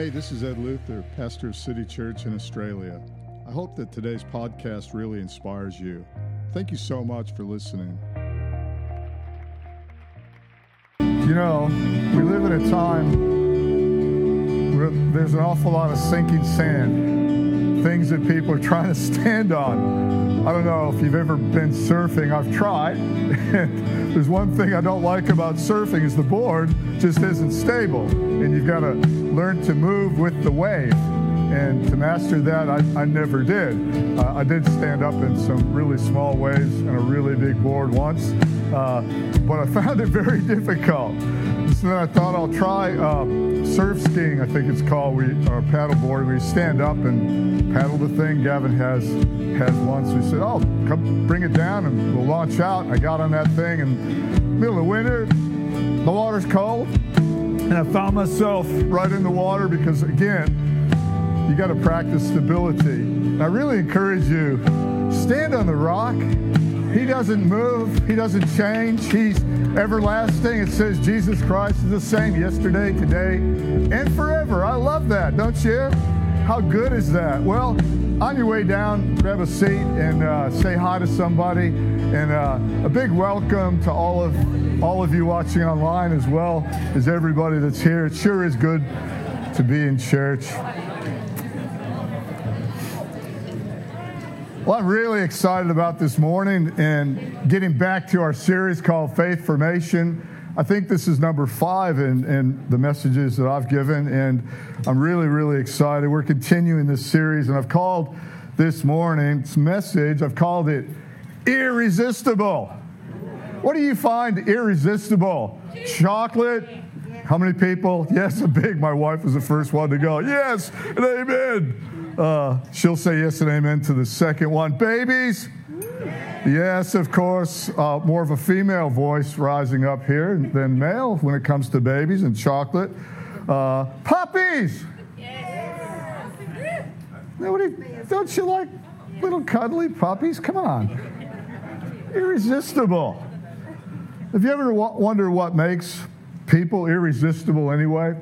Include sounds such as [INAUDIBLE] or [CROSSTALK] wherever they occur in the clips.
Hey, this is Ed Luther, pastor of City Church in Australia. I hope that today's podcast really inspires you. Thank you so much for listening. You know, we live in a time where there's an awful lot of sinking sand, things that people are trying to stand on. I don't know if you've ever been surfing. I've tried. [LAUGHS] There's one thing I don't like about surfing is the board just isn't stable, and you've got to learn to move with the wave. And to master that, I, I never did. Uh, I did stand up in some really small waves and a really big board once, uh, but I found it very [LAUGHS] difficult. So then I thought I'll try uh, surf skiing, I think it's called, we, or paddleboard. We stand up and paddle the thing. Gavin has has once. We said, "Oh, come bring it down and we'll launch out." I got on that thing in middle of winter. The water's cold, and I found myself right in the water because again, you got to practice stability. And I really encourage you, stand on the rock. He doesn't move. He doesn't change. He's everlasting. It says Jesus Christ is the same yesterday, today, and forever. I love that, don't you? How good is that? Well, on your way down, grab a seat and uh, say hi to somebody. And uh, a big welcome to all of all of you watching online as well as everybody that's here. It sure is good to be in church. Well, I'm really excited about this morning and getting back to our series called Faith Formation. I think this is number five in, in the messages that I've given, and I'm really, really excited. We're continuing this series, and I've called this morning's message, I've called it Irresistible. What do you find irresistible? Chocolate? How many people? [LAUGHS] Yes, a big. My wife was the first one to go. Yes, and amen. Uh, she'll say yes and amen to the second one. Babies? Yes, of course. Uh, more of a female voice rising up here than male when it comes to babies and chocolate. Uh, puppies! Nobody, don't you like little cuddly puppies? Come on. Irresistible. Have you ever wondered what makes people irresistible anyway?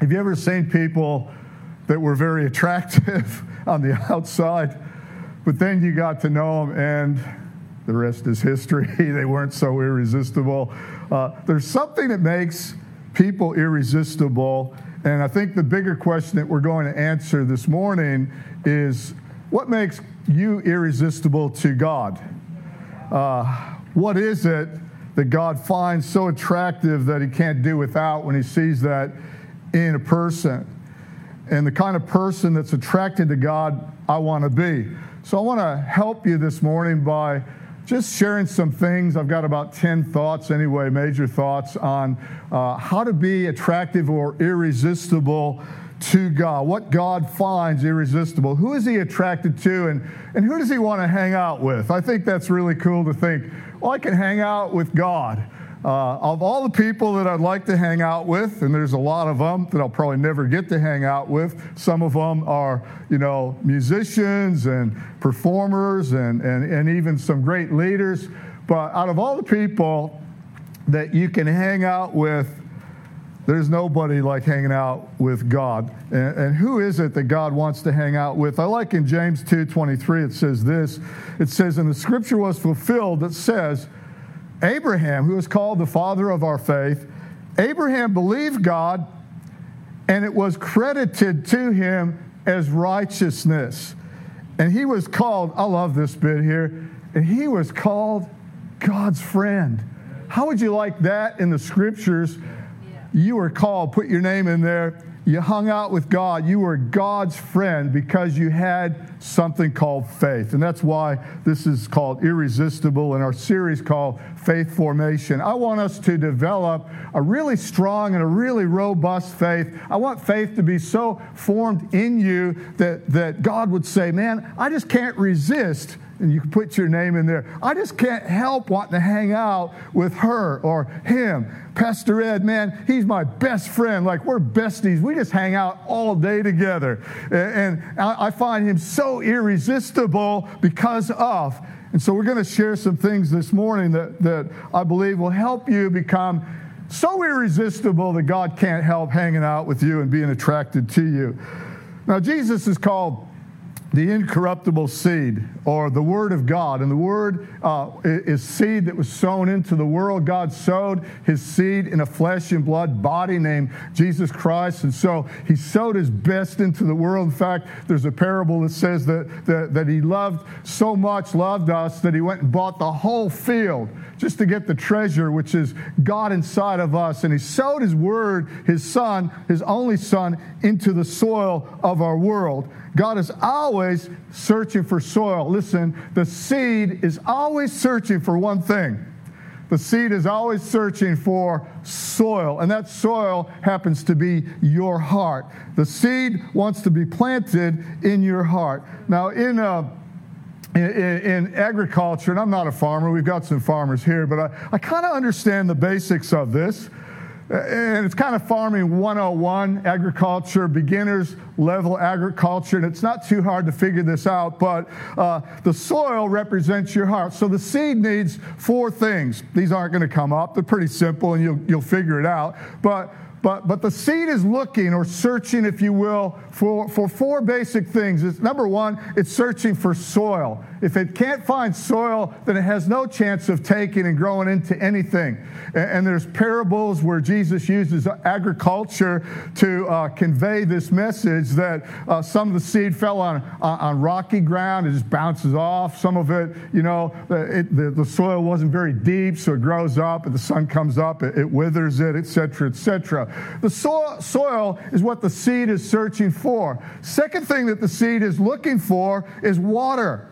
Have you ever seen people that were very attractive [LAUGHS] on the outside, but then you got to know them, and the rest is history. [LAUGHS] they weren't so irresistible. Uh, there's something that makes people irresistible, and I think the bigger question that we're going to answer this morning is what makes you irresistible to God? Uh, what is it that God finds so attractive that he can't do without when he sees that in a person? and the kind of person that's attracted to God I want to be. So I want to help you this morning by just sharing some things. I've got about 10 thoughts, anyway, major thoughts on uh, how to be attractive or irresistible to God, what God finds irresistible. Who is He attracted to, and, and who does He want to hang out with? I think that's really cool to think, well, I can hang out with God. Uh, of all the people that I'd like to hang out with, and there's a lot of them that I'll probably never get to hang out with, some of them are, you know, musicians and performers and, and, and even some great leaders. But out of all the people that you can hang out with, there's nobody like hanging out with God. And, and, who is it that God wants to hang out with? I like in James 2:23 it says this. It says, "And the scripture was fulfilled that says, Abraham, who is called the father of our faith, Abraham believed God and it was credited to him as righteousness. And he was called, I love this bit here, and he was called God's friend. How would you like that in the scriptures? You were called, put your name in there you hung out with God. You were God's friend because you had something called faith. And that's why this is called Irresistible and our series called Faith Formation. I want us to develop a really strong and a really robust faith. I want faith to be so formed in you that, that God would say, Man, I just can't resist and you can put your name in there. I just can't help wanting to hang out with her or him. Pastor Ed, man, he's my best friend. Like we're besties. We just hang out all day together. And I find him so irresistible because of. And so we're going to share some things this morning that, that I believe will help you become so irresistible that God can't help hanging out with you and being attracted to you. Now, Jesus is called the incorruptible seed or the word of god. And the word uh, is seed that was sown into the world. God sowed his seed in a flesh and blood body named jesus christ. And so he sowed his best into the world. In fact there's a parable that says that, that, that he loved so much loved us that he went and bought the whole field just to get the treasure which is god inside of us. And he sowed his word his son his only son into the soil of our world. God is always searching for soil. Listen, the seed is always searching for one thing. The seed is always searching for soil, and that soil happens to be your heart. The seed wants to be planted in your heart. Now, in uh, in, in, agriculture, and I'm not a farmer, we've got some farmers here, but I, I kind of understand the basics of this. And it's kind of farming 101, agriculture, beginners level agriculture. And it's not too hard to figure this out, but uh, the soil represents your heart. So the seed needs four things. These aren't going to come up, they're pretty simple and you'll, you'll figure it out. But but, but the seed is looking or searching, if you will, for, for four basic things. It's, number one, it's searching for soil. If it can't find soil, then it has no chance of taking and growing into anything. And, there's parables where Jesus uses agriculture to uh, convey this message that uh, some of the seed fell on, on, rocky ground, it just bounces off. Some of it, you know, it, the, the soil wasn't very deep, so it grows up, and the sun comes up, it, it withers it, etc., etc. The soil is what the seed is searching for. Second thing that the seed is looking for is water.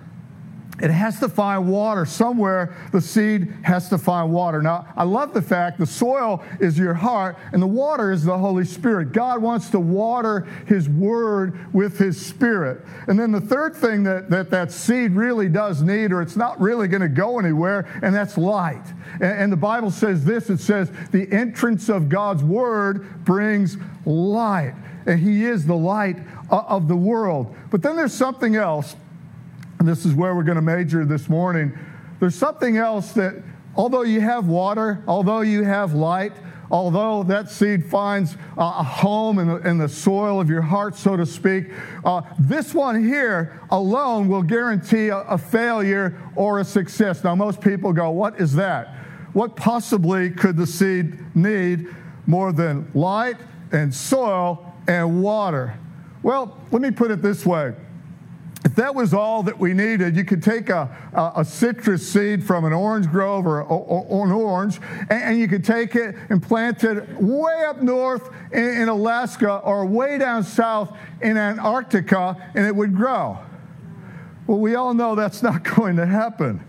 It has to find water. Somewhere the seed has to find water. Now, I love the fact the soil is your heart and the water is the Holy Spirit. God wants to water His Word with His Spirit. And then the third thing that that, that seed really does need, or it's not really going to go anywhere, and that's light. And, and the Bible says this it says, the entrance of God's Word brings light. And He is the light of the world. But then there's something else and this is where we're going to major this morning. There's something else that, although you have water, although you have light, although that seed finds a home in the, in the, soil of your heart, so to speak, uh, this one here alone will guarantee a, a failure or a success. Now, most people go, What is that? What possibly could the seed need more than light and soil and water? Well, let me put it this way if that was all that we needed, you could take a, a, a citrus seed from an orange grove or, or, or an orange, and, and, you could take it and plant it way up north in, in Alaska or way down south in Antarctica, and it would grow. Well, we all know that's not [LAUGHS] going to happen.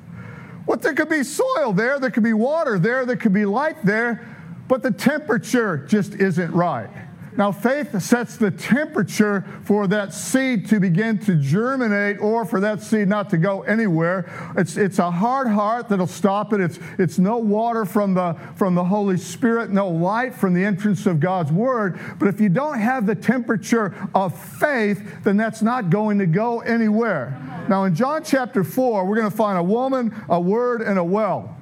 What there could be soil there, there could be water there, there could be light there, but the temperature just isn't right. Now, faith sets the temperature for that seed to begin to germinate or for that seed not to go anywhere. It's, it's a hard heart that'll stop it. It's, it's no water from the, from the Holy Spirit, no light from the entrance of God's Word. But if you don't have the temperature of faith, then that's not going to go anywhere. Now, in John chapter 4, we're going to find a woman, a word, and a well.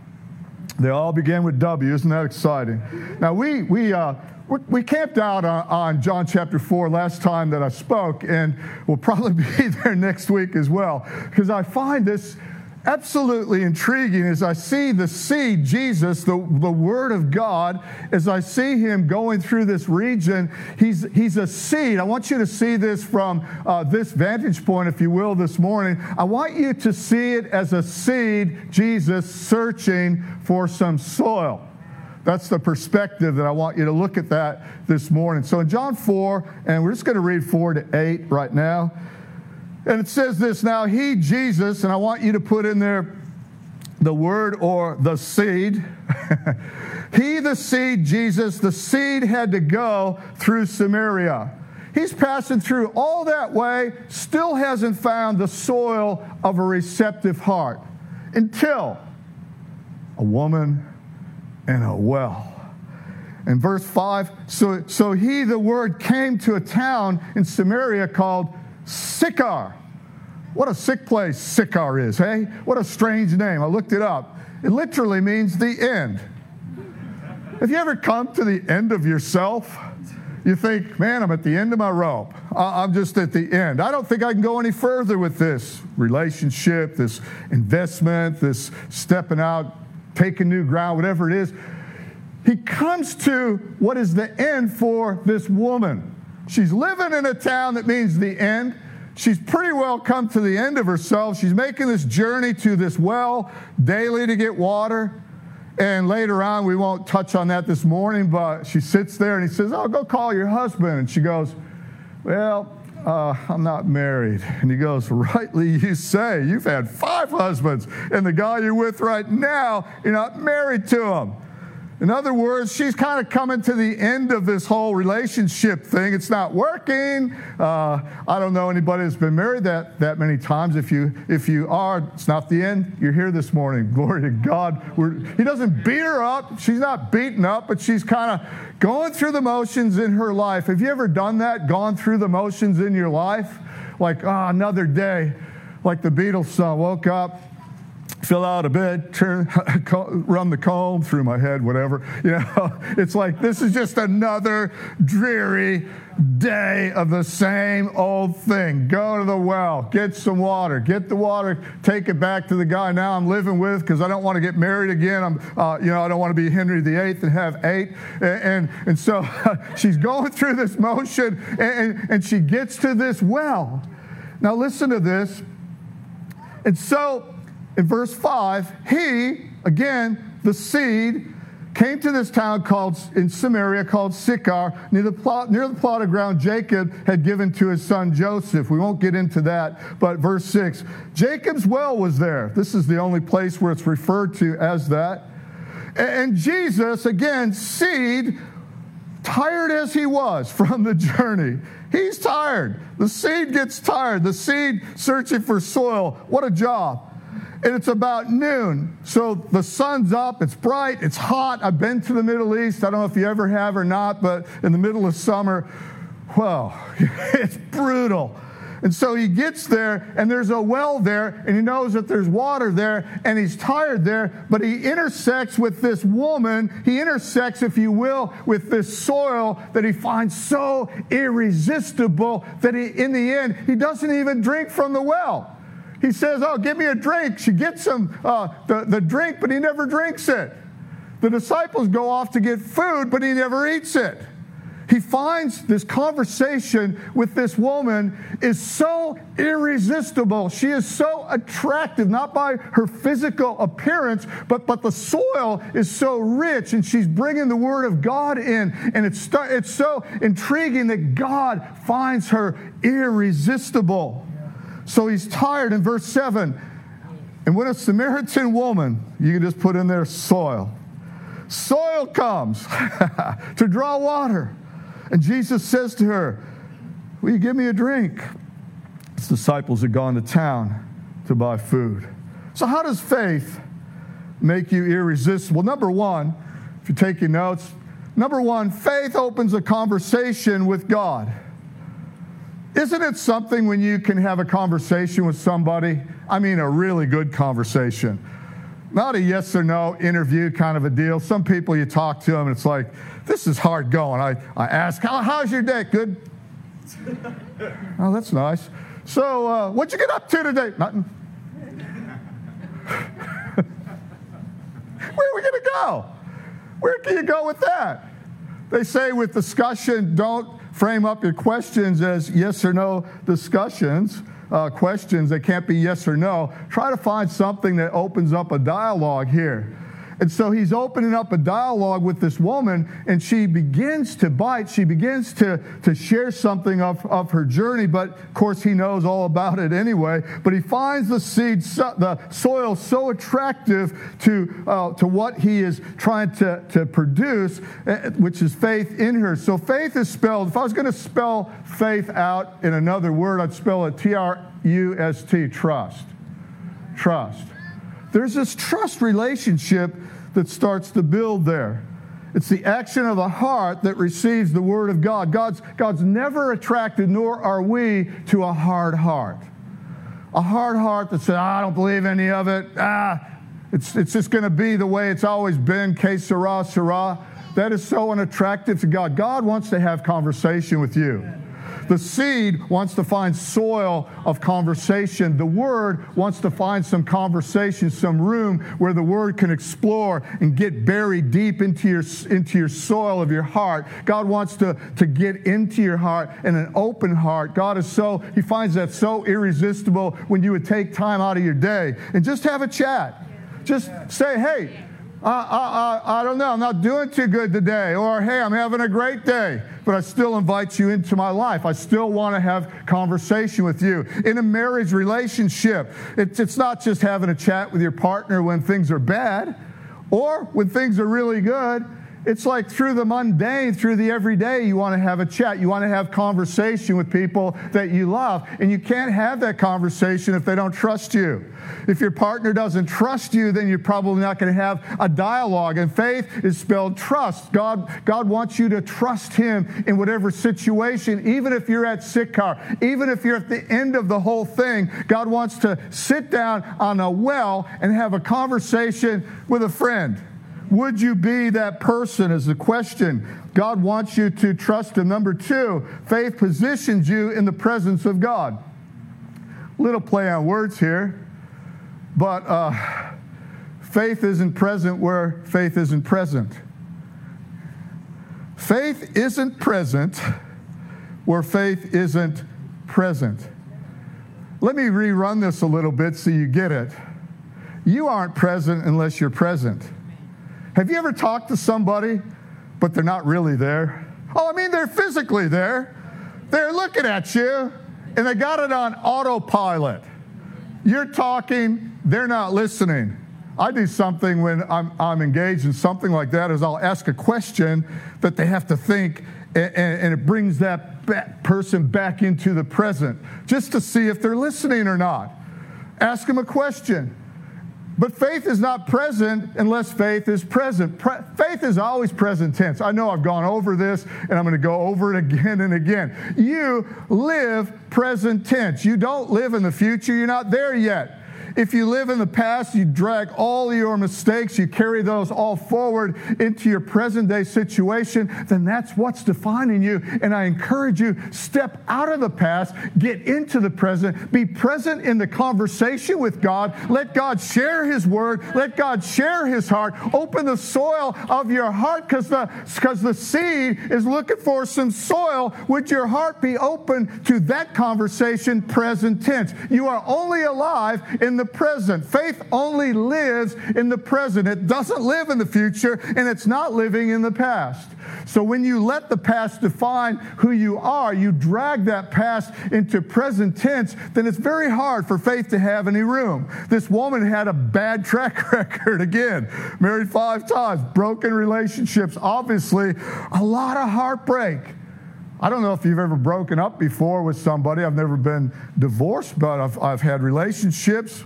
They all begin with W. Isn't that exciting? Now, we, we, uh, we camped out on, John chapter 4 last time that I spoke, and we'll probably [LAUGHS] be there next week as well, because I find this absolutely intriguing as I see the seed, Jesus, the, the Word of God, as I see him going through this region. He's, he's a seed. I want you to see this from uh, this vantage point, if you will, this morning. I want you to see it as a seed, Jesus searching for some soil. That's the perspective that I want you to look at that this morning. So in John 4, and we're just going to read 4 to 8 right now. And it says this now, He, Jesus, and I want you to put in there the word or the seed. [LAUGHS] he, the seed, Jesus, the seed had to go through Samaria. He's passing through all that way, still hasn't found the soil of a receptive heart until a woman and a well. In verse 5, so, so he, the word, came to a town in Samaria called Sychar. What a sick place Sychar is, hey? What a strange name. I looked it up. It literally means the end. Have you ever come to the end of yourself? You think, man, I'm at the end of my rope. I'm just at the end. I don't think I can go any further with this relationship, this investment, this stepping out, taking new ground, whatever it is. He comes to what is the end for this woman. She's living in a town that means the end. She's pretty well come to the end of herself. She's making this journey to this well daily to get water. And later on, we won't touch on that this morning, but she sits there and he says, Oh, go call your husband. And she goes, Well, uh, I'm not married. And he goes, Rightly you say, you've had five husbands, and the guy you're with right now, you're not married to him. In other words, she's kind of coming to the end of this whole relationship thing. It's not working. Uh, I don't know anybody that's been married that, that many times. If you, if you are, it's not the end. You're here this morning. [LAUGHS] Glory to God. We're, he doesn't beat her up. She's not beaten up, but she's kind of going through the motions in her life. Have you ever done that? Gone through the motions in your life? Like, ah, oh, another day. Like the Beatles song, woke up, fill out a bit, turn, [LAUGHS] run the comb through my head, whatever. You know, [LAUGHS] it's like this is just another dreary day of the same old thing. Go to the well, get some water, get the water, take it back to the guy now I'm living with because I don't want to get married again. I'm, uh, you know, I don't want to be Henry VIII and have eight. And, and, and so [LAUGHS] she's going through this motion and, and, and she gets to this well. Now listen to this. And so in verse 5, he, again, the seed, came to this town called in Samaria called Sychar, near the, plot, near the plot of ground Jacob had given to his son Joseph. We won't get into that, but verse 6 Jacob's well was there. This is the only place where it's referred to as that. And Jesus, again, seed, tired as he was [LAUGHS] from the journey, he's tired. The seed gets tired. The seed searching for soil. What a job and it's about noon. So the sun's up, it's bright, it's hot. I've been to the Middle East. I don't know if you ever have or not, but in the middle of summer, well, [LAUGHS] it's brutal. And so he gets there, and there's a well there, and he knows that there's water there, and he's tired there, but he intersects with this woman. He intersects, if you will, with this soil that he finds so irresistible that he, in the end, he doesn't even drink from the well. He says, Oh, give me a drink. She gets him uh, the, the drink, but he never drinks it. The disciples go off to get food, but he never eats it. He finds this conversation with this woman is so irresistible. She is so attractive, not by her physical appearance, but, but the soil is so rich, and she's bringing the word of God in. And it's, it's so intriguing that God finds her irresistible. So he's tired in verse 7. And when a Samaritan woman, you can just put in there soil, soil comes [LAUGHS] to draw water. And Jesus says to her, Will you give me a drink? His disciples had gone to town to buy food. So, how does faith make you irresistible? Number one, if you're taking notes, number one, faith opens a conversation with God. Isn't it something when you can have a conversation with somebody? I mean, a really good conversation. Not a yes or no interview kind of a deal. Some people you talk to them and it's like, this is hard going. I, I ask, How, how's your day? Good. [LAUGHS] oh, that's nice. So, uh, what'd you get up to today? Nothing. [LAUGHS] Where are we going to go? Where can you go with that? They say with discussion, don't frame up your questions as yes or no discussions, uh, questions that can't be yes or no. Try to find something that opens up a dialogue here. And so he's opening up a dialogue with this woman, and she begins to bite. She begins to, to share something of, of her journey, but of course, he knows all about it anyway. But he finds the seed, the soil so attractive to, uh, to what he is trying to, to produce, uh, which is faith in her. So faith is spelled, if I was going to spell faith out in another word, I'd spell it T R U S T, trust. Trust. There's this trust relationship that starts to build there. It's the action of the heart that receives the word of God. God's, God's never attracted, nor are we, to a hard heart. A hard heart that says, I don't believe any of it. Ah, it's, it's just going to be the way it's always been, que sera, sera. that is so unattractive to God. God wants to have conversation with you. The seed wants to find soil of conversation. The word wants to find some conversation, some room where the word can explore and get buried deep into your, into your soil of your heart. God wants to, to get into your heart and an open heart. God is so, He finds that so irresistible when you would take time out of your day and just have a chat. Just say, hey, I, I, I, don't know, I'm not doing too good today. Or, hey, I'm having a great day, but I still invite you into my life. I still want to have conversation with you. In a marriage relationship, it's, it's not just having a chat with your partner when things are bad or when things are really good. It's like through the mundane, through the everyday, you want to have a chat. You want to have conversation with people that you love. And you can't have that conversation if they don't trust you. If your partner doesn't trust you, then you're probably not going to have a dialogue. And faith is spelled trust. God, God wants you to trust Him in whatever situation, even if you're at Sychar, even if you're at the end of the whole thing. God wants to sit down on a well and have a conversation with a friend. Would you be that person? Is the question. God wants you to trust Him. Number two, faith positions you in the presence of God. Little play on words here, but uh, faith isn't present where faith isn't present. Faith isn't present where faith isn't present. Let me rerun this a little bit so you get it. You aren't present unless you're present. Have you ever talked to somebody, but they're not really there? Oh, I mean, they're physically there. They're looking at you, and they got it on autopilot. You're talking, they're not listening. I do something when I'm, I'm engaged in something like that is I'll ask a question that they have to think, and, and it brings that person back into the present just to see if they're listening or not. Ask them a question. But faith is not present unless faith is present. Pre- faith is always present tense. I know I've gone over this and I'm going to go over it again and again. You live present tense. You don't live in the future. You're not there yet. If you live in the past, you drag all your mistakes, you carry those all forward into your present day situation, then that's what's defining you. And I encourage you, step out of the past, get into the present, be present in the conversation with God. Let God share His word, let God share His heart. Open the soil of your heart because the, cause the seed is looking for some soil. Would your heart be open to that conversation, present tense? You are only alive in the the present. Faith only lives in the present. It doesn't live in the future and it's not living in the past. So when you let the past define who you are, you drag that past into present tense, then it's very hard for faith to have any room. This woman had a bad [LAUGHS] track record again, married five times, broken relationships, obviously, a lot of heartbreak. I don't know if you've ever broken up before with somebody. I've never been divorced, but I've, I've had relationships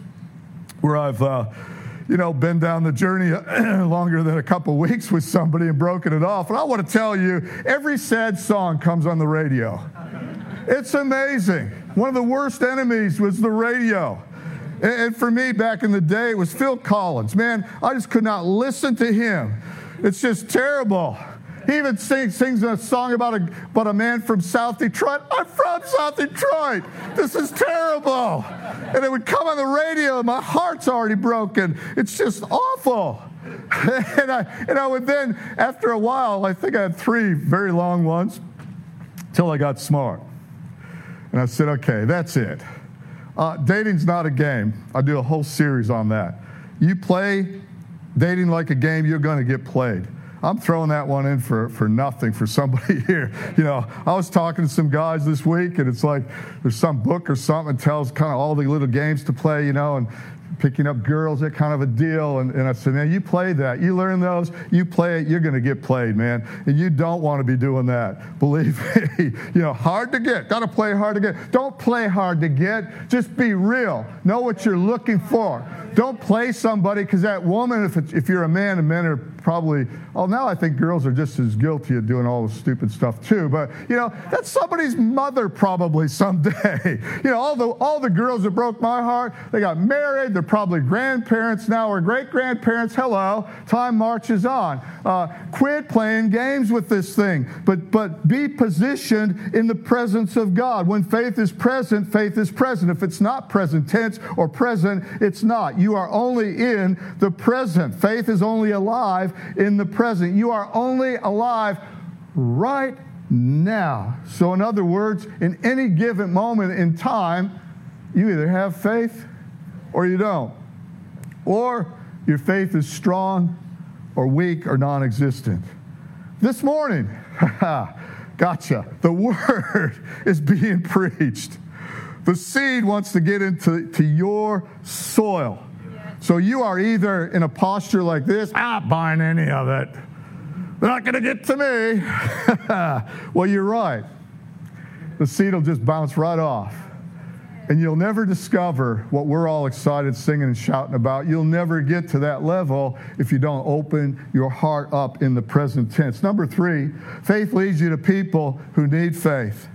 where I've, uh, you know, been down the journey [CLEARS THROAT] longer than a couple [LAUGHS] weeks with somebody and broken it off. And I want to tell you, every sad song comes on the radio. It's amazing. One of the worst enemies was the radio. And for me, back in the day, it was Phil Collins. Man, I just could not listen to him. It's just terrible. He even sings, sings a song about a, about a man from South Detroit. I'm from South Detroit. This is terrible. And it would come on the radio, and my heart's already broken. It's just awful. [LAUGHS] and, I, and I would then, after a while, I think I had three very long ones until I got smart. And I said, okay, that's it. Uh, dating's not a game. I do a whole series on that. You play dating like a game, you're going to get played. I'm throwing that one in for, for nothing for somebody [LAUGHS] here. You know, I was talking to some guys this week, and it's like there's some book or something that tells kind of all the little games to play, you know, and picking up girls, that kind of a deal. And, and I said, man, you play that. You learn those, you play it, you're going to get played, man. And you don't want to be doing that. Believe [LAUGHS] me. you know, hard to get. Got to play hard to get. Don't play hard to get. Just be real. Know what you're looking for. Don't play somebody because that woman, if, if you're a man and men are probably, oh, now I think girls are just as guilty of doing all the stupid stuff too. But, you know, that's somebody's mother probably someday. [LAUGHS] you know, all the, all the girls that broke my heart, they got married. They're probably grandparents now or great grandparents. Hello. Time marches on. Uh, quit playing games with this thing, but, but be positioned in the presence of God. When faith is present, faith is present. If it's not present tense or present, it's not. You are only in the present. Faith is only alive in the present. You are only alive right now. So, in other words, in any given moment in time, you either have faith or you don't. Or your faith is strong or weak or non existent. This morning, [LAUGHS] gotcha, the word [LAUGHS] is being preached. The seed wants to get into to your soil. So you are either in a posture like this, I'm not buying any of it. They're not going to get to me. [LAUGHS] well, you're right. The seed will just bounce right off. And you'll never discover what we're all excited singing and shouting about. You'll never get to that level if you don't open your heart up in the present tense. Number three, faith leads you to people who need faith.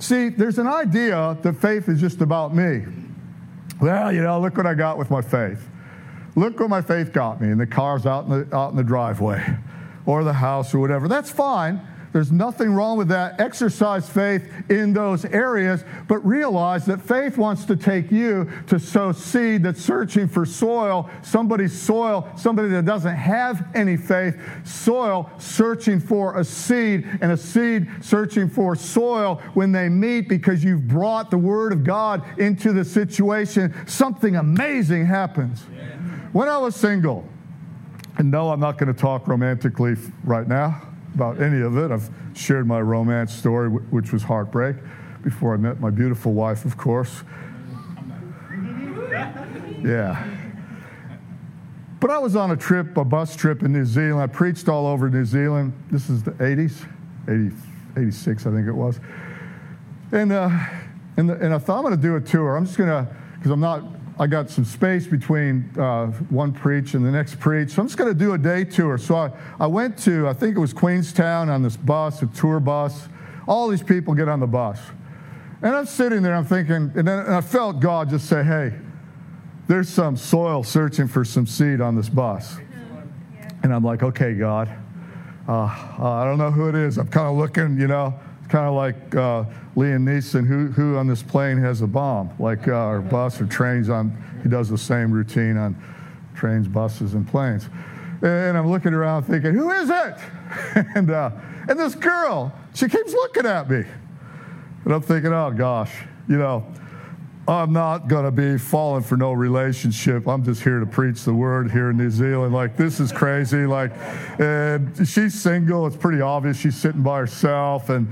See, there's an idea that faith is just about me. Well, you know, look what I got with my faith. Look what my faith got me, and the car's out in the, out in the driveway or the house or whatever. That's fine. There's nothing wrong with that. Exercise faith in those areas, but realize that faith wants to take you to sow seed that's searching for soil, somebody's soil, somebody that doesn't have any faith, soil searching for a seed, and a seed searching for soil when they meet because you've brought the Word of God into the situation. Something amazing happens. When I was single, and no, I'm not going to talk romantically right now about any of it. I've shared my romance story, which was heartbreak, before I met my beautiful wife, of course. Yeah. But I was on a trip, a bus trip in New Zealand. I preached all over New Zealand. This is the 80s, 80, 86, I think it was. And, uh, and, the, and I thought I'm going to do a tour. I'm just going to, because I'm not I got some space between uh, one preach and the next preach. So I'm just going to do a day tour. So I, I went to, I think it was Queenstown on this bus, a tour bus. All these people get on the bus. And I'm sitting there, I'm thinking, and then and I felt God just say, hey, there's some soil searching for some seed on this bus. And I'm like, okay, God. Uh, uh, I don't know who it is. I'm kind of looking, you know, kind of like uh, Liam Neeson, who, who on this plane has a bomb, like uh, our bus or trains on, he does the same routine on trains, buses, and planes. And I'm looking around thinking, who is it? [LAUGHS] and, uh, and this girl, she keeps looking at me. And I'm thinking, oh gosh, you know, I'm not going to be falling for no relationship. I'm just here to preach the word here in New Zealand. Like, this is crazy. Like, and she's single. It's pretty obvious she's sitting by herself. And,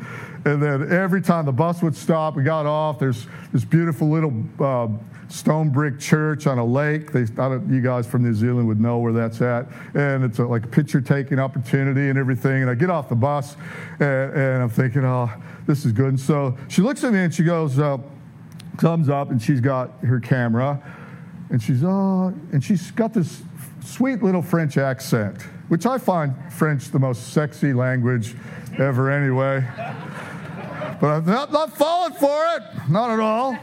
and then every time the bus would stop, we got off. There's this beautiful little uh, stone brick church on a lake. They, you guys from New Zealand would know where that's at. And it's a, like a picture taking opportunity and everything. And I get off the bus and, and, I'm thinking, oh, this is good. And so she looks at me and she goes, uh, comes up and she's got her camera and she's, oh, and she's got this sweet little French accent, which I find French the most sexy language ever anyway. But I'm not, not falling for it, not at all.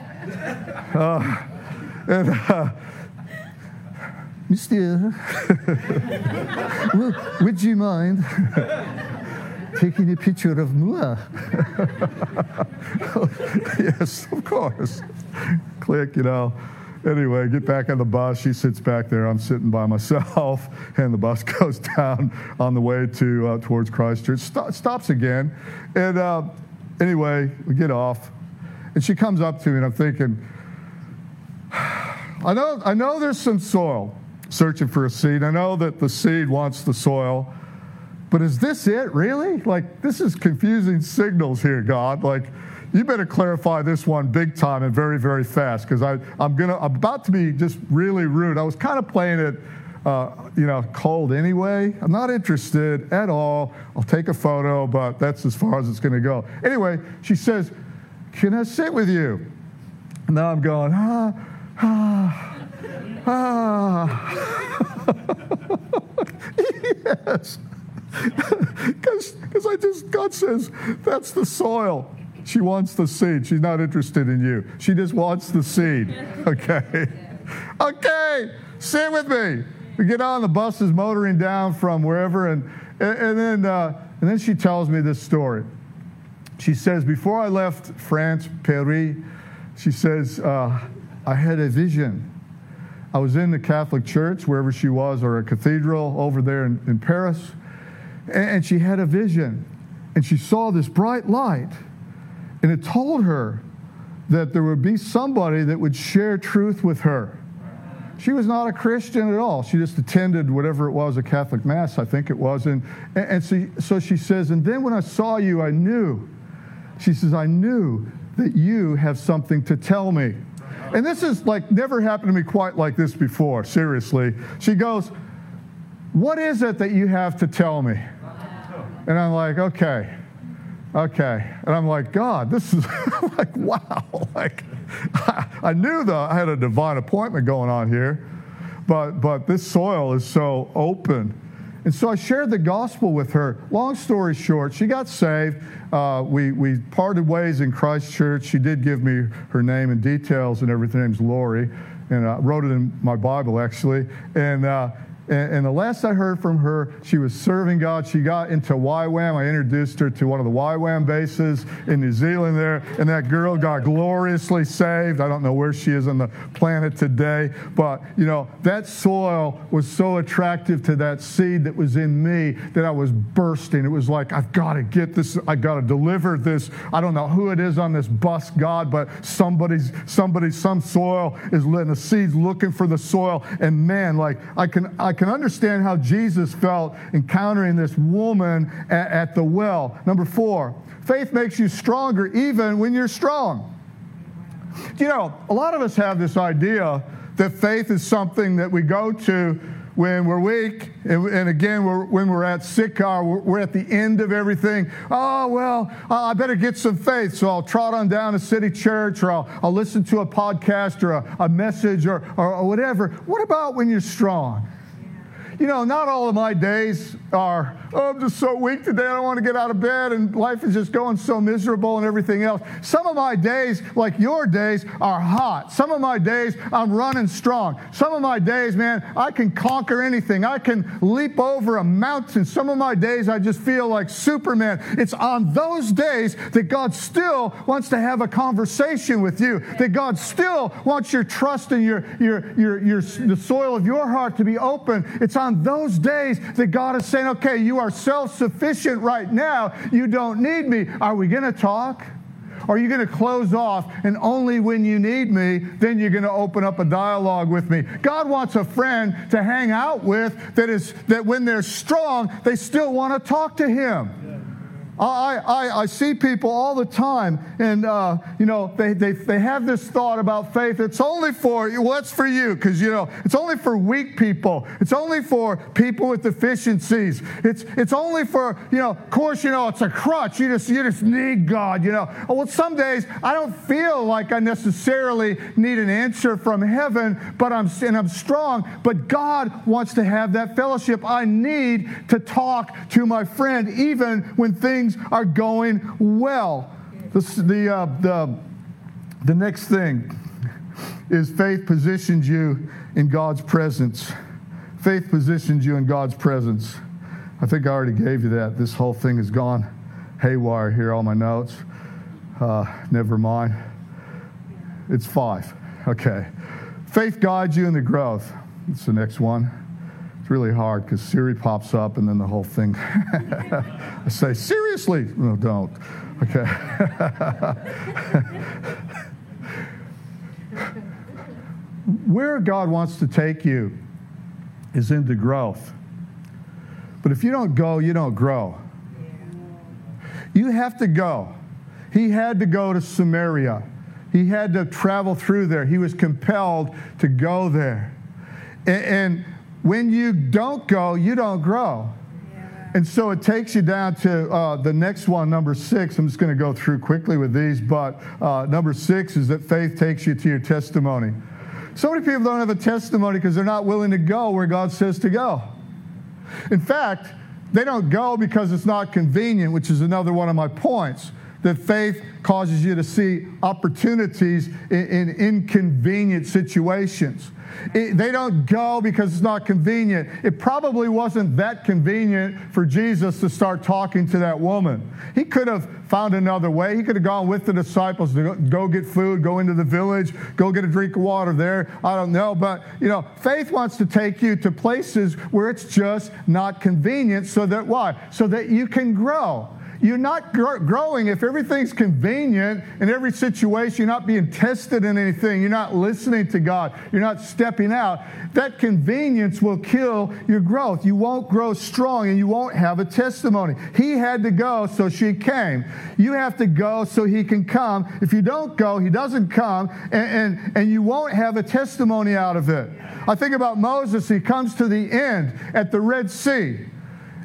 Uh, and, uh, Monsieur, [LAUGHS] would you mind taking a picture of Mua? [LAUGHS] yes, of course. Click, you know. Anyway, get back on the bus. She sits back there. I'm sitting by myself, [LAUGHS] and the bus goes down on the way to uh, towards Christchurch. St- stops again, and uh, anyway, we get off, and she comes up to me, and I'm thinking, [SIGHS] I know, I know there's some soil searching for a seed. I know that the seed wants the soil, but is this it really? Like, this is confusing signals here, God. Like, you better clarify this one big time and very, very fast because I'm gonna I'm about to be just really rude. I was kind of playing it, uh, you know, cold anyway. I'm not interested at all. I'll take a photo, but that's as far as it's going to go. Anyway, she says, "Can I sit with you?" And now I'm going ah ah ah. [LAUGHS] yes. [LAUGHS] Because I just, God says, that's the soil. She wants the seed. She's not interested in you. She just wants the seed. [LAUGHS] Okay. Okay. Sit with me. We get on, the bus is motoring down from wherever, and, and, then, uh, and then she tells me this story. She says, Before I left France, Paris, she says, uh, I had a vision. I was in the Catholic Church, wherever she was, or a cathedral over there in, in Paris, and, and she had a vision. And she saw this bright light, and it told her that there would be somebody that would share truth with her. She was not a Christian at all. She just attended whatever it was, a Catholic Mass, I think it was. And, and so, so she says, And then when I saw you, I knew. She says, I knew that you have something to tell me. And this is like never happened to me quite like this before, seriously. She goes, What is it that you have to tell me? And I'm like, Okay, okay. And I'm like, God, this is [LAUGHS] like, wow. [LAUGHS] Like, I knew that I had a divine appointment going on here, but, but this soil is so open. And so I shared the gospel with her. Long story short, she got saved. Uh, we, we parted ways in Christchurch. She did give me her name and details and everything. Her name's Lori. And I wrote it in my Bible, actually. And, uh, and, and, the last I heard from her, she was serving God. She got into YWAM. I introduced her to one of the YWAM bases in New Zealand there, and that girl got gloriously saved. I don't know where she is on the planet today, but you know, that soil was so attractive to that seed that was in me that I was bursting. It was like, I've got to get this, I've got to deliver this. I don't know who it is on this bus, God, but somebody's, somebody, some soil is letting the seeds looking for the soil. And man, like I can, I can understand how Jesus felt encountering this woman at, at the well. Number four, faith makes you stronger even when you're strong. You know, a lot of us have this idea that faith is something that we go to when we're weak, and, again, we're, when we're at sick, or we're, we're, at the end of everything. Oh, well, I better get some faith, so I'll trot on down to City Church, or I'll, I'll listen to a podcast, or a, a message, or, or, or whatever. What about when you're strong? You know, not all of my days are, oh, I'm just so weak today, I don't want to get out of bed, and life is just going so miserable and everything else. Some of my days, like your days, are hot. Some of my days, I'm running strong. Some of my days, man, I can conquer anything. I can leap over a mountain. Some of my days, I just feel like Superman. It's on those days that God still wants to have a conversation with you, that God still wants your trust and your, your, your, your, the soil of your heart to be open. It's on those days that God is saying, okay, you are self sufficient right now. You don't need me. Are we going to talk? Are you going to close off and only when you need me, then you're going to open up a dialogue with me? God wants a friend to hang out with that is that when they're strong, they still want to talk to him. I, I, I see people all the time, and uh, you know they, they, they have this thought about faith. It's only for what's for you, because you know it's only for weak people. It's only for people with deficiencies. It's it's only for you know. Of course, you know it's a crutch. You just you just need God. You know. Well, some days I don't feel like I necessarily need an answer from heaven, but I'm and I'm strong. But God wants to have that fellowship. I need to talk to my friend, even when things things are going well. The, the, uh, the, the next thing is faith positions you in God's presence. Faith positions you in God's presence. I think I already gave you that. This whole thing has gone haywire here, all my notes. Uh, never mind. It's five. Okay. Faith guides you in the growth. That's the next one. It's really hard because Siri pops up and then the whole thing. [LAUGHS] I say, seriously? No, don't. Okay. [LAUGHS] Where God wants to take you is into growth. But if you don't go, you don't grow. You have to go. He had to go to Samaria. He had to travel through there. He was compelled to go there. And, and when you don't go, you don't grow. And so it takes you down to uh, the next one, number six. I'm just going to go through quickly with these, but uh, number six is that faith takes you to your testimony. So many people don't have a testimony because they're not willing to go where God says to go. In fact, they don't go because it's not convenient, which is another one of my points. That faith causes you to see opportunities in, in inconvenient situations. It, they don't go because it's not convenient. It probably wasn't that convenient for Jesus to start talking to that woman. He could have found another way. He could have gone with the disciples to go get food, go into the village, go get a drink of water there. I don't know. But, you know, faith wants to take you to places where it's just not convenient so that why? So that you can grow. You're not growing if everything's convenient in every situation. You're not being tested in anything. You're not listening to God. You're not stepping out. That convenience will kill your growth. You won't grow strong and you won't have a testimony. He had to go, so she came. You have to go so he can come. If you don't go, he doesn't come, and, and, and you won't have a testimony out of it. I think about Moses. He comes to the end at the Red Sea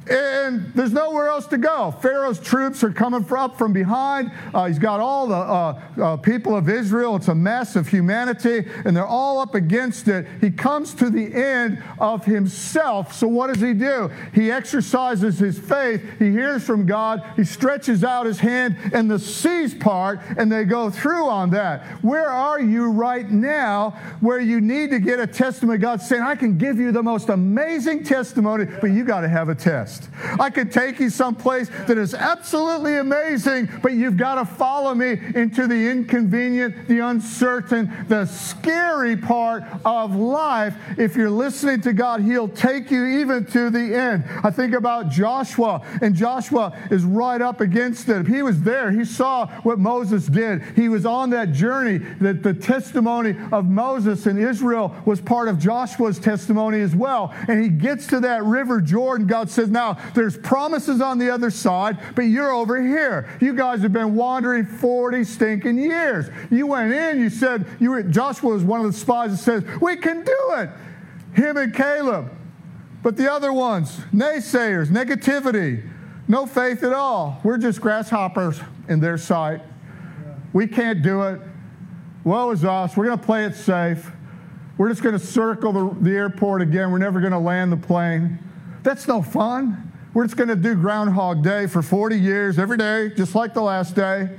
and there's nowhere else to go. Pharaoh's troops are coming up from behind. Uh, he's got all the uh, uh, people of Israel. It's a mess of humanity, and they're all up against it. He comes to the end of himself. So, what does he do? He exercises his faith. He hears from God. He stretches out his hand, and the seas part, and they go through on that. Where are you right now where you need to get a testimony? God's saying, I can give you the most amazing testimony, but you got to have a test. I could take you someplace that is absolutely amazing, but you've got to follow me into the inconvenient, the uncertain, the scary part of life. If you're listening to God, He'll take you even to the end. I think about Joshua, and Joshua is right up against it. He was there, he saw what Moses did. He was on that journey, that the testimony of Moses and Israel was part of Joshua's testimony as well. And he gets to that river Jordan. God says, Now now, there's promises on the other side, but you're over here. You guys have been wandering 40 stinking years. You went in, you said, you were, Joshua was one of the spies that says, We can do it. Him and Caleb. But the other ones, naysayers, negativity, no faith at all. We're just grasshoppers in their sight. We can't do it. Woe is us. We're going to play it safe. We're just going to circle the, the airport again. We're never going to land the plane. That's no fun. We're just going to do Groundhog Day for 40 years, every day, just like the last day.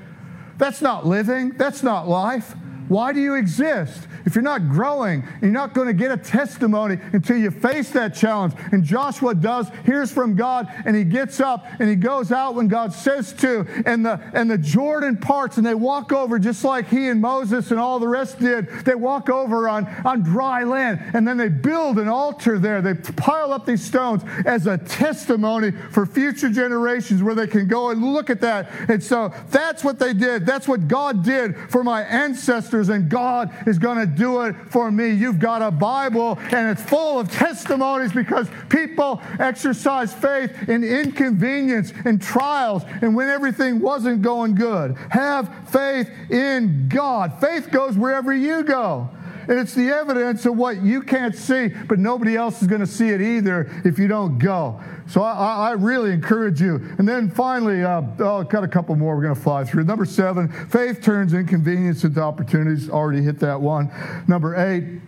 That's not living. That's not life. Why do you exist? If you're not growing, you're not going to get a testimony until you face that challenge. And Joshua does, hears from God, and he gets up and he goes out when God says to, and the and the Jordan parts, and they walk over just like he and Moses and all the rest did. They walk over on, on dry land, and then they build an altar there. They pile up these stones as a testimony for future generations where they can go and look at that. And so that's what they did. That's what God did for my ancestors, and God is going to do it for me. You've got a Bible and it's full of testimonies because people exercise faith in inconvenience and trials and when everything wasn't going good. Have faith in God. Faith goes wherever you go. And it's the evidence of what you can't see, but nobody else is going to see it either if you don't go. So I, I really encourage you. And then finally, uh, oh, I've got a couple more we're going to fly through. Number seven, faith turns inconvenience into opportunities. Already hit that one. Number eight,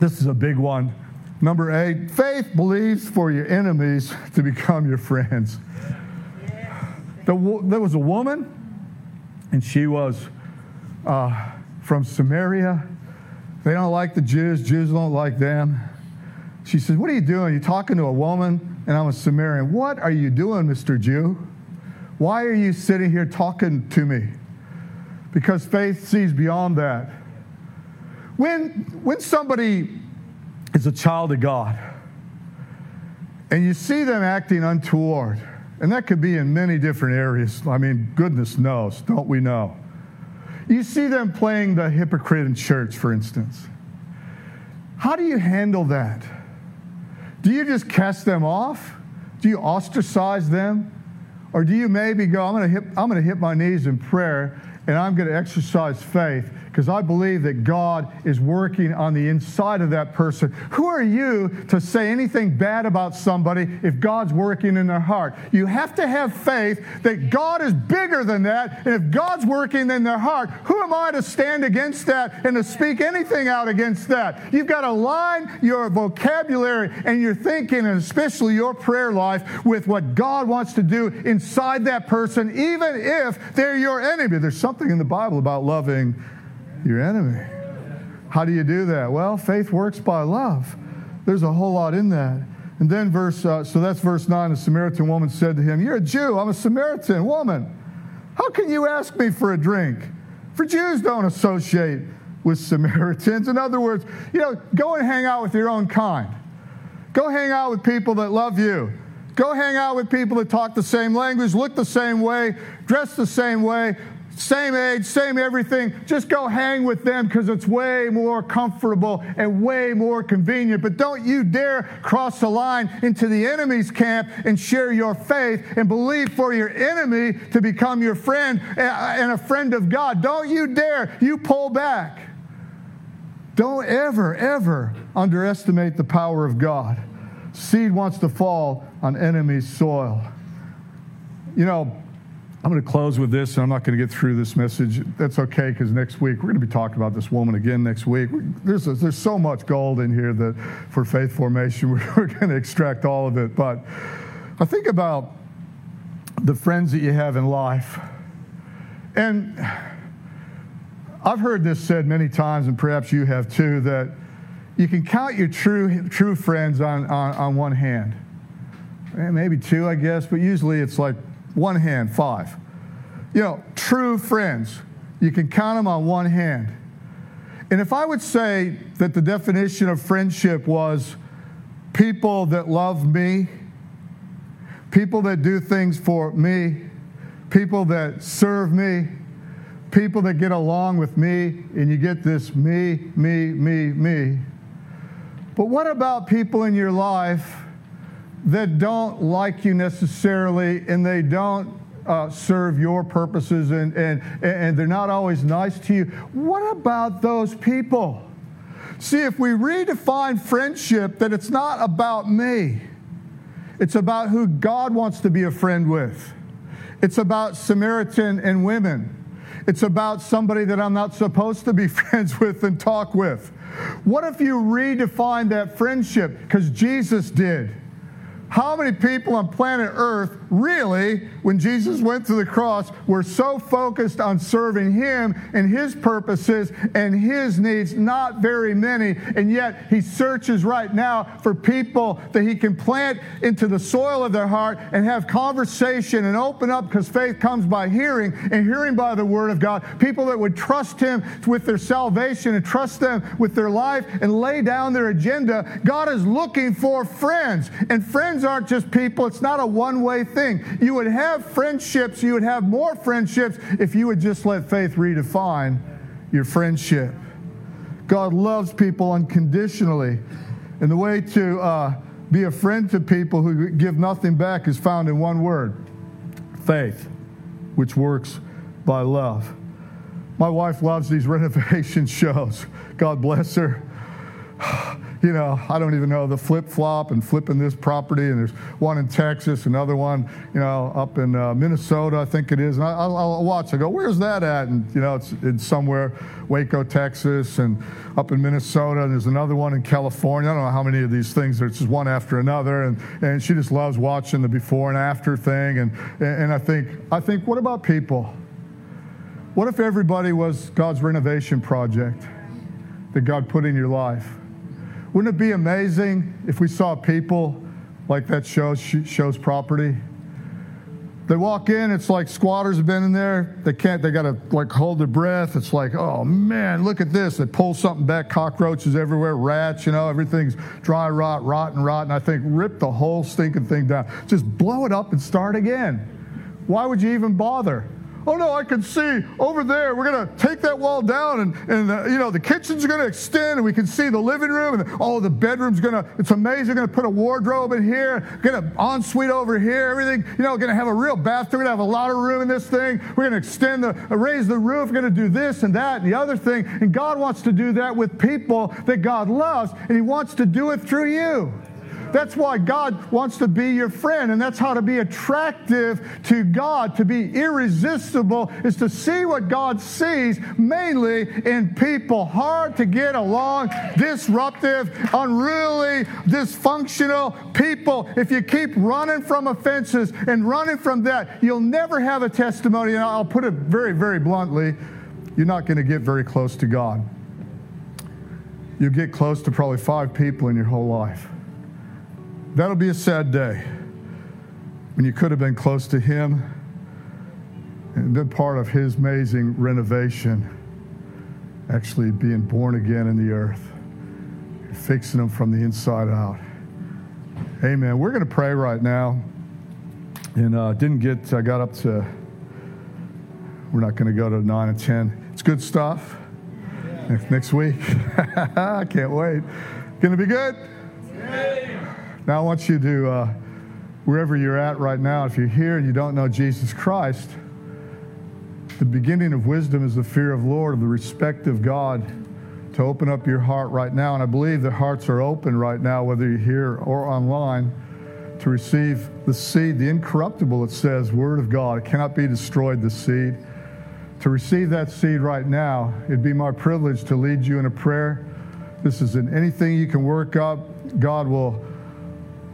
this is a big one. Number eight, faith believes for your enemies to become your friends. The, there was a woman, and she was uh, from Samaria they don't like the Jews, Jews don't like them. She says, What are you doing? You're talking to a woman, and I'm a Samaritan. What are you doing, Mr. Jew? Why are you sitting here talking to me? Because faith sees beyond that. When, when somebody is a child of God, and you see them acting untoward, and that could be in many different areas. I mean, goodness knows, don't we know? You see them playing the hypocrite in church, for instance. How do you handle that? Do you just cast them off? Do you ostracize them? Or do you maybe go, I'm going to hit, my knees in prayer and I'm going to exercise faith because I believe that God is working on the inside of that person. Who are you to say anything bad about somebody if God's working in their heart? You have to have faith that God is bigger than that. And if God's working in their heart, who am I to stand against that and to speak anything out against that? You've got to line your vocabulary and your thinking, and especially your prayer life, with what God wants to do inside that person, even if they're your enemy. There's something in the Bible about loving your enemy. How do you do that? Well, faith works by love. There's a whole lot in that. And then verse, uh, so that's verse 9. The Samaritan woman said to him, You're a Jew, I'm a Samaritan woman. How can you ask me for a drink? For Jews don't associate with Samaritans. In other words, you know, go and hang out with your own kind. Go hang out with people that love you. Go hang out with people that talk the same language, look the same way, dress the same way, same age, same everything. Just go hang with them because it's way more comfortable and way more convenient. But don't you dare cross the line into the enemy's camp and share your faith and believe for your enemy to become your friend eh, eh, and a friend of God. Don't you dare. You pull back. Don't ever, ever underestimate the power of God. Seed wants to fall on enemy soil. You know, I'm going to close with this, and I'm not going to get through this message. That's okay, because next week we're going to be talking about this woman again next week. There's, a, there's so much gold in here that for faith formation, [LAUGHS] we're, we're going to extract all of it. But I think about the friends that you have in life. And I've heard this said many times, and perhaps you have too, that you can count your true, true friends on, on, on one hand. Eh, maybe two, I guess, but usually it's like one hand, five. You know, true friends, you can count them on one hand. And if I would say that the definition of friendship was people that love me, people that do things for me, people that serve me, people that get along with me, and you get this me, me, me, me. But what about people in your life that don't like you necessarily and they don't uh, serve your purposes and, and, and they're not always nice to you. What about those people? See, if we redefine friendship, that it's not about me, it's about who God wants to be a friend with. It's about Samaritan and women. It's about somebody that I'm not supposed to be [LAUGHS] friends with and talk with. What if you redefine that friendship? Because Jesus did. How many people on planet Earth really, when Jesus went to the cross, were so focused on serving Him and His purposes and His needs? Not very many. And yet, He searches right now for people that He can plant into the soil of their heart and have conversation and open up because faith comes by hearing and hearing by the Word of God. People that would trust Him with their salvation and trust them with their life and lay down their agenda. God is looking for friends. And friends aren't just people, it's not a one way thing. You would have friendships, you would have more friendships if you would just let faith redefine your friendship. God loves people unconditionally. And the way to uh, be a friend to people who give nothing back is found in one word faith, which works by love. My wife loves these [LAUGHS] renovation shows. God bless her [SIGHS] you know, I don't even know the flip flop and flipping this property. And there's one in Texas, another one, you know, up in uh, Minnesota, I think it is. And I, will watch. I go, where's that at? And you know, it's, it's somewhere, Waco, Texas, and up in Minnesota. And there's another one in California. I don't know how many of these things. There's just one after another. And and she just loves watching the before and after thing. And and I think I think, what about people? What if everybody was God's renovation project that God put in your life? Wouldn't it be amazing if we saw people like that shows, shows property? They walk in, it's like squatters have been in there. They can't, they got to like hold their breath. It's like, oh man, look at this. They pull something back, cockroaches everywhere, rats, you know, everything's dry rot, rotten, rotten. I think rip the whole stinking thing down. Just blow it up and start again. Why would you even bother? Oh no, I can see over there. We're going to take that wall down, and, and uh, you know, the kitchen's going to extend, and we can see the living room, and oh, the bedroom's going to, it's amazing. We're going to put a wardrobe in here, get an ensuite over here, everything, you know, going to have a real bathroom. We're going to have a lot of room in this thing. We're going to extend the, uh, raise the roof. We're going to do this and that and the other thing. And God wants to do that with people that God loves, and He wants to do it through you. That's why God wants to be your friend, and that's how to be attractive to God, to be irresistible, is to see what God sees mainly in people. Hard to get along, disruptive, unruly, dysfunctional people. If you keep running from offenses and running from that, you'll never have a testimony. And I'll put it very, very bluntly you're not going to get very close to God. You'll get close to probably five people in your whole life. That'll be a sad day when you could have been close to Him and been part of His amazing renovation, actually being born again in the earth, fixing them from the inside out. Amen. We're going to pray right now. And uh, didn't get, I got up to, we're not going to go to 9 and 10. It's good stuff. Next, next week. [LAUGHS] I can't wait. Going to be good? Now, I want you to, uh, wherever you're at right now, if you're here and you don't know Jesus Christ, the beginning of wisdom is the fear of Lord, of the respect of God, to open up your heart right now. And I believe the hearts are open right now, whether you're here or online, to receive the seed, the incorruptible, it says, Word of God. It cannot be destroyed, the seed. To receive that seed right now, it'd be my privilege to lead you in a prayer. This isn't anything you can work up. God will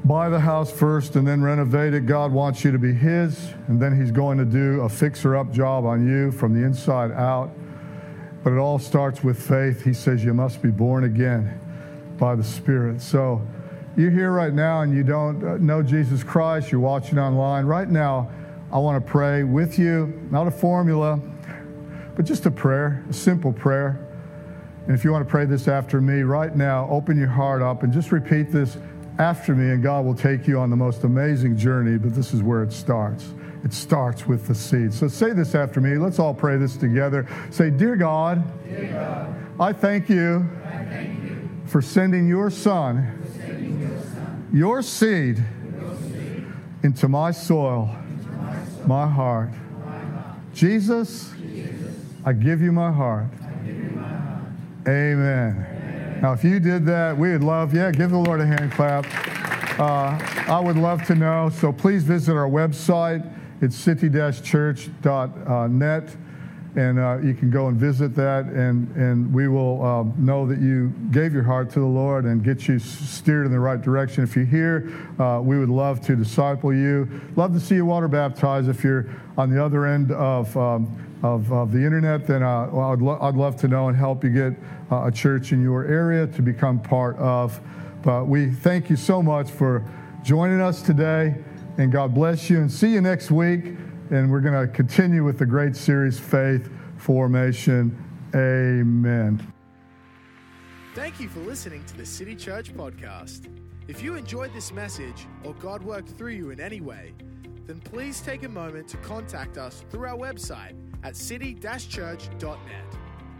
buy the house first and then renovate it. God wants you to be His, and then He's going to do a fixer up job on you from the inside out. But it all starts with faith. He says you must be born again by the Spirit. So you're here right now and you don't know Jesus Christ, you're watching online. Right now, I want to pray with you, not a formula, but just a prayer, a simple prayer. And if you want to pray this after me right now, open your heart up and just repeat this after me, and God will take you on the most amazing journey. But this is where it starts. It starts with the seed. So say this after me. Let's all pray this together. Say, Dear God, Dear God I, thank you, I thank you for sending your Son, sending your, son your, seed, your, seed into my soil, into my, soul, my, heart. my heart. Jesus, Jesus, I give my heart. You my heart. Amen. Now, if you did that, we would love, yeah, give the Lord a hand clap. Uh, I would love to know. So please visit our website. It's city-church.net. And uh, you can go and visit that, and, and we will um, know that you gave your heart to the Lord and get you steered in the right direction. If you're here, uh, we would love to disciple you. Love to see you water baptized. If you're on the other end of um, of, of the internet, then uh, well, I'd, lo- I'd love to know and help you get uh, a church in your area to become part of. But we thank you so much for joining us today, and God bless you, and see you next week. And we're going to continue with the great series, Faith Formation. Amen. Thank you for listening to the City Church podcast. If you enjoyed this message or God worked through you in any way, then please take a moment to contact us through our website at city church.net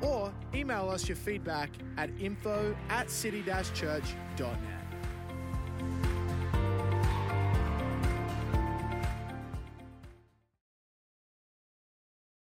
or email us your feedback at info at city church.net.